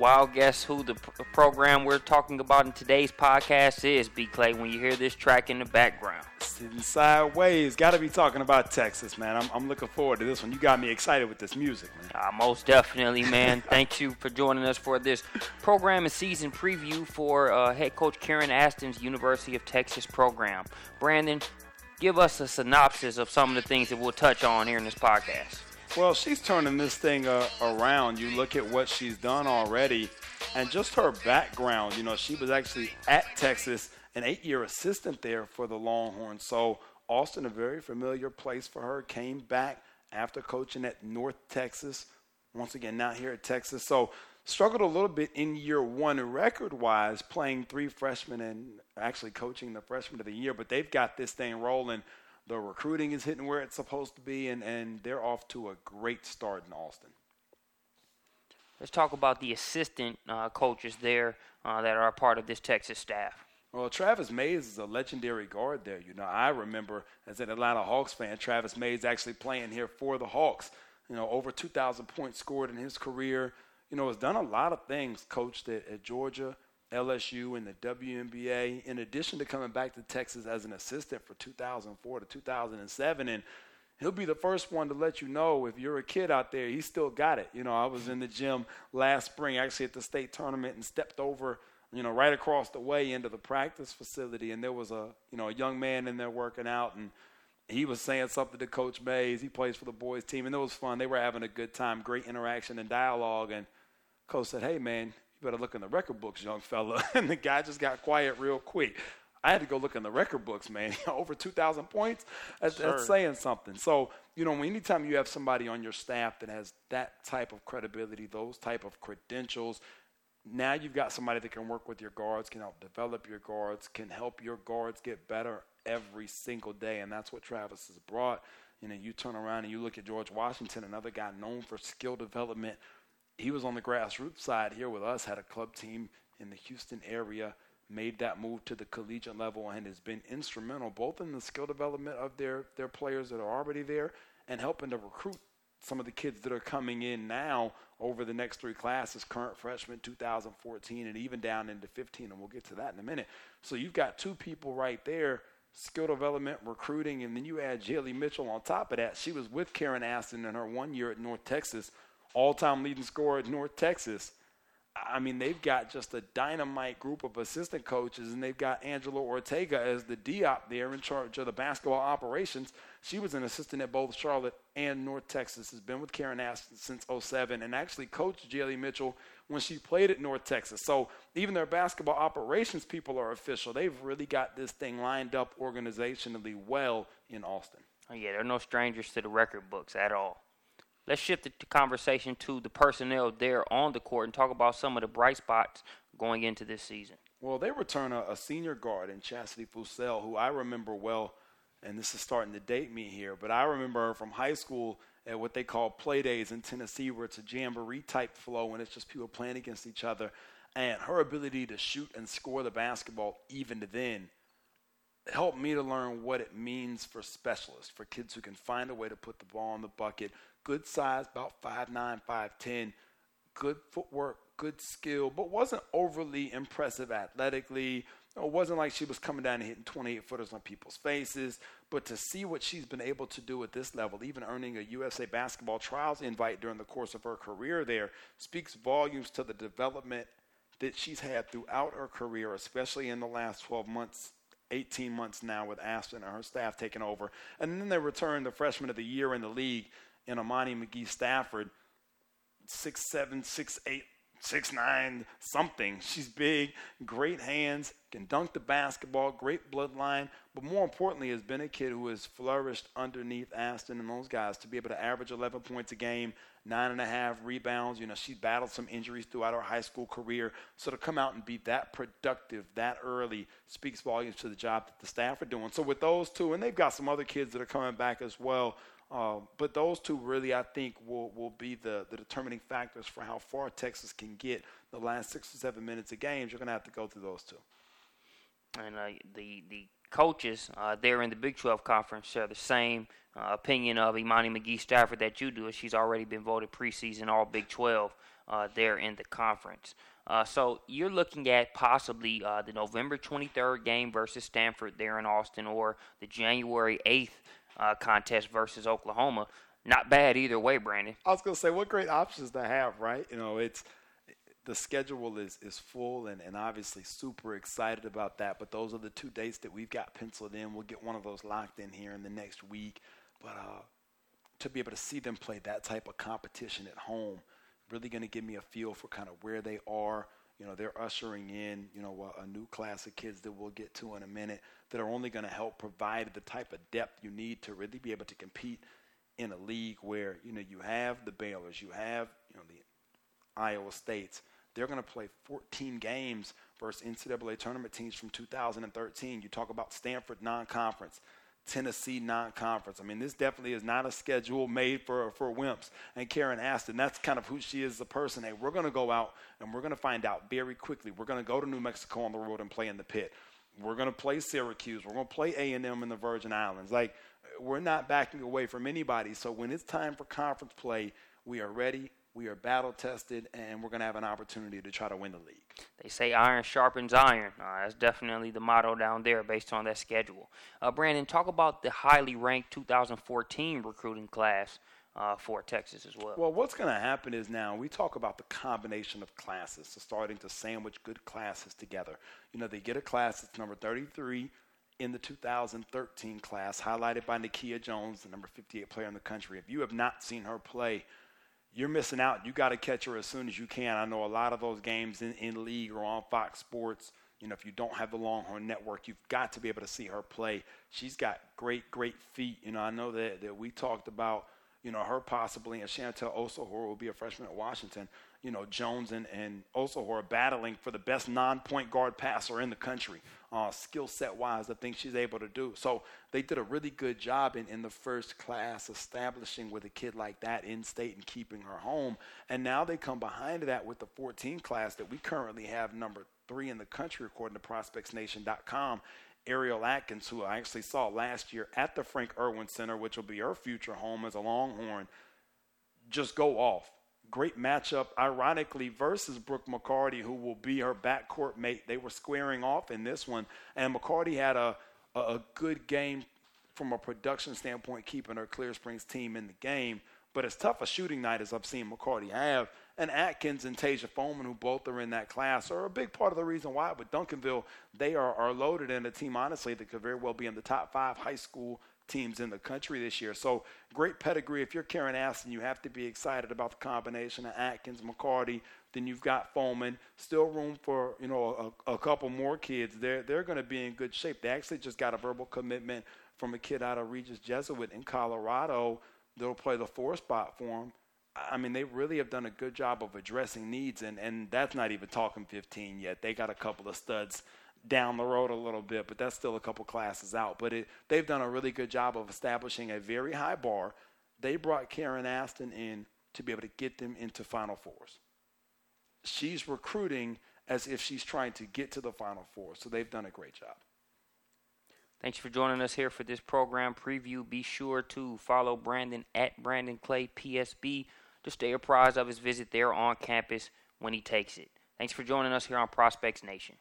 Wild guess who the pr- program we're talking about in today's podcast is, B. Clay, when you hear this track in the background. Sitting sideways. Got to be talking about Texas, man. I'm, I'm looking forward to this one. You got me excited with this music, man. Uh, most definitely, man. Thank you for joining us for this program and season preview for uh, head coach Karen Aston's University of Texas program. Brandon, give us a synopsis of some of the things that we'll touch on here in this podcast. Well, she's turning this thing uh, around. You look at what she's done already, and just her background. You know, she was actually at Texas, an eight-year assistant there for the Longhorns. So Austin, a very familiar place for her. Came back after coaching at North Texas. Once again, now here at Texas. So struggled a little bit in year one record-wise, playing three freshmen and actually coaching the freshman of the year. But they've got this thing rolling the recruiting is hitting where it's supposed to be, and, and they're off to a great start in Austin. Let's talk about the assistant uh, coaches there uh, that are a part of this Texas staff. Well, Travis Mays is a legendary guard there. You know, I remember as an Atlanta Hawks fan, Travis Mays actually playing here for the Hawks. You know, over 2,000 points scored in his career. You know, has done a lot of things, coached at, at Georgia, LSU and the WNBA, in addition to coming back to Texas as an assistant for 2004 to 2007. And he'll be the first one to let you know if you're a kid out there, he still got it. You know, I was in the gym last spring, actually at the state tournament, and stepped over, you know, right across the way into the practice facility, and there was a, you know, a young man in there working out, and he was saying something to Coach Mays. He plays for the boys team, and it was fun. They were having a good time, great interaction and dialogue, and Coach said, "Hey, man, you better look in the record books, young fella. and the guy just got quiet real quick. I had to go look in the record books, man. Over 2,000 points, that's, that's, saying something. So, you know, anytime you have somebody on your staff that has that type of credibility, those type of credentials, now you've got somebody that can work with your guards, can help develop your guards, can help your guards get better every single day. And that's what Travis has brought. You know, you turn around and you look at George Washington, another guy known for skill development – he was on the grassroots side here with us, had a club team in the Houston area, made that move to the collegiate level, and has been instrumental both in the skill development of their, their players that are already there and helping to recruit some of the kids that are coming in now over the next three classes current freshman 2014 and even down into 15 and we'll get to that in a minute. So you've got two people right there skill development recruiting and then you add Jaylee Mitchell on top of that. She was with Karen Aston in her one year at north texas all-time leading scorer at North Texas. I mean, they've got just a dynamite group of assistant coaches, and they've got Angela Ortega as the DOP there in charge of the basketball operations. She was an assistant at both Charlotte and North Texas, has been with Karen Aston since 07, and actually coached Jaylee Mitchell when she played at North Texas. So even their basketball operations people are official. They've really got this thing lined up organizationally well in Austin. Oh, yeah, they're no strangers to the record books at all. Let's shift the conversation to the personnel there on the court and talk about some of the bright spots going into this season. Well, they return a, a senior guard in Chassidy Fussell, who I remember well, and this is starting to date me here, but I remember her from high school at what they call play days in Tennessee, where it's a jamboree type flow and it's just people playing against each other. And her ability to shoot and score the basketball even then helped me to learn what it means for specialists, for kids who can find a way to put the ball in the bucket, good size, about 5'9, 5'10, good footwork, good skill, but wasn't overly impressive athletically. It wasn't like she was coming down and hitting 28 footers on people's faces. But to see what she's been able to do at this level, even earning a USA Basketball Trials invite during the course of her career there, speaks volumes to the development that she's had throughout her career, especially in the last 12 months 18 months now with Aston and her staff taking over. And then they return the freshman of the year in the league in Imani McGee Stafford, six seven, six eight, six nine, something. She's big, great hands, can dunk the basketball, great bloodline, but more importantly, has been a kid who has flourished underneath Aston and those guys to be able to average 11 points a game, nine and a half rebounds. You know, she battled some injuries throughout her high school career, so to come out and be that productive that early speaks volumes to the job that the staff are doing. So with those two, and they've got some other kids that are coming back as well uh, but those two really, I think, will, will be the, the determining factors for how far Texas can get the last six or seven minutes of games. You're going to have to go through those two. And uh, the the coaches uh, there in the Big 12 conference share the same uh, opinion of Imani McGee Stafford that you do. She's already been voted preseason All Big 12 uh, there in the conference. Uh, so you're looking at possibly uh, the November 23rd game versus Stanford there in Austin, or the January 8th uh, contest versus Oklahoma. Not bad either way, Brandon. I was going to say, what great options to have, right? You know, it's the schedule is, is full and, and obviously super excited about that. But those are the two dates that we've got penciled in. We'll get one of those locked in here in the next week. But uh, to be able to see them play that type of competition at home, really going to give me a feel for kind of where they are. You know, they're ushering in, you know, a, a new class of kids that we'll get to in a minute that are only going to help provide the type of depth you need to really be able to compete in a league where, you know, you have the Baylors, you have, you know, the Iowa States. They're going to play 14 games versus NCAA tournament teams from 2013. You talk about Stanford non-conference. Tennessee non-conference. I mean, this definitely is not a schedule made for for wimps. And Karen Aston, that's kind of who she is as a person. Hey, we're going to go out and we're going to find out very quickly. We're going to go to New Mexico on the road and play in the pit. We're going to play Syracuse. We're going to play A&M in the Virgin Islands. Like, we're not backing away from anybody. So when it's time for conference play, we are ready we are battle tested, and we're going to have an opportunity to try to win the league. They say iron sharpens iron. Uh, that's definitely the motto down there based on that schedule. Uh, Brandon, talk about the highly ranked 2014 recruiting class. Uh, for Texas as well. Well, what's going to happen is now we talk about the combination of classes, so starting to sandwich good classes together. You know, they get a class that's number 33 in the 2013 class, highlighted by Nekia Jones, the number 58 player in the country. If you have not seen her play, you're missing out. You got to catch her as soon as you can. I know a lot of those games in, in league or on Fox Sports. You know, if you don't have the Longhorn Network, you've got to be able to see her play. She's got great, great feet. You know, I know that, that we talked about, you know, her possibly, and Chantel Osahor will be a freshman at Washington you know, Jones and, and are battling for the best non-point guard passer in the country, uh, skill set wise, the things she's able to do. So they did a really good job in, in the first class establishing with a kid like that in state and keeping her home. And now they come behind that with the 14 class that we currently have number three in the country, according to ProspectsNation.com. Ariel Atkins, who I actually saw last year at the Frank Erwin Center, which will be her future home as a Longhorn, just go off great matchup, ironically, versus Brooke McCarty, who will be her backcourt mate. They were squaring off in this one, and McCarty had a, a good game from a production standpoint, keeping her Clear Springs team in the game. But as tough a shooting night as I've seen McCarty have, and Atkins and Tasia Foreman, who both are in that class, are a big part of the reason why. But Duncanville, they are, are loaded in a team, honestly, that could very well be in the top five high school teams in the country this year. So great pedigree. If you're Karen Aston, you have to be excited about the combination of Atkins, McCarty. Then you've got Foreman. Still room for you know a, a couple more kids. They're they're going to be in good shape. They actually just got a verbal commitment from a kid out of Regis Jesuit in Colorado. They'll play the four spot for him. I mean, they really have done a good job of addressing needs, and, and that's not even talking 15 yet. They got a couple of studs down the road a little bit, but that's still a couple classes out. But it, they've done a really good job of establishing a very high bar. They brought Karen Aston in to be able to get them into Final Fours. She's recruiting as if she's trying to get to the Final Four, so they've done a great job. Thanks for joining us here for this program preview. Be sure to follow Brandon at Brandon Clay PSB to stay apprised of his visit there on campus when he takes it. Thanks for joining us here on Prospects Nation.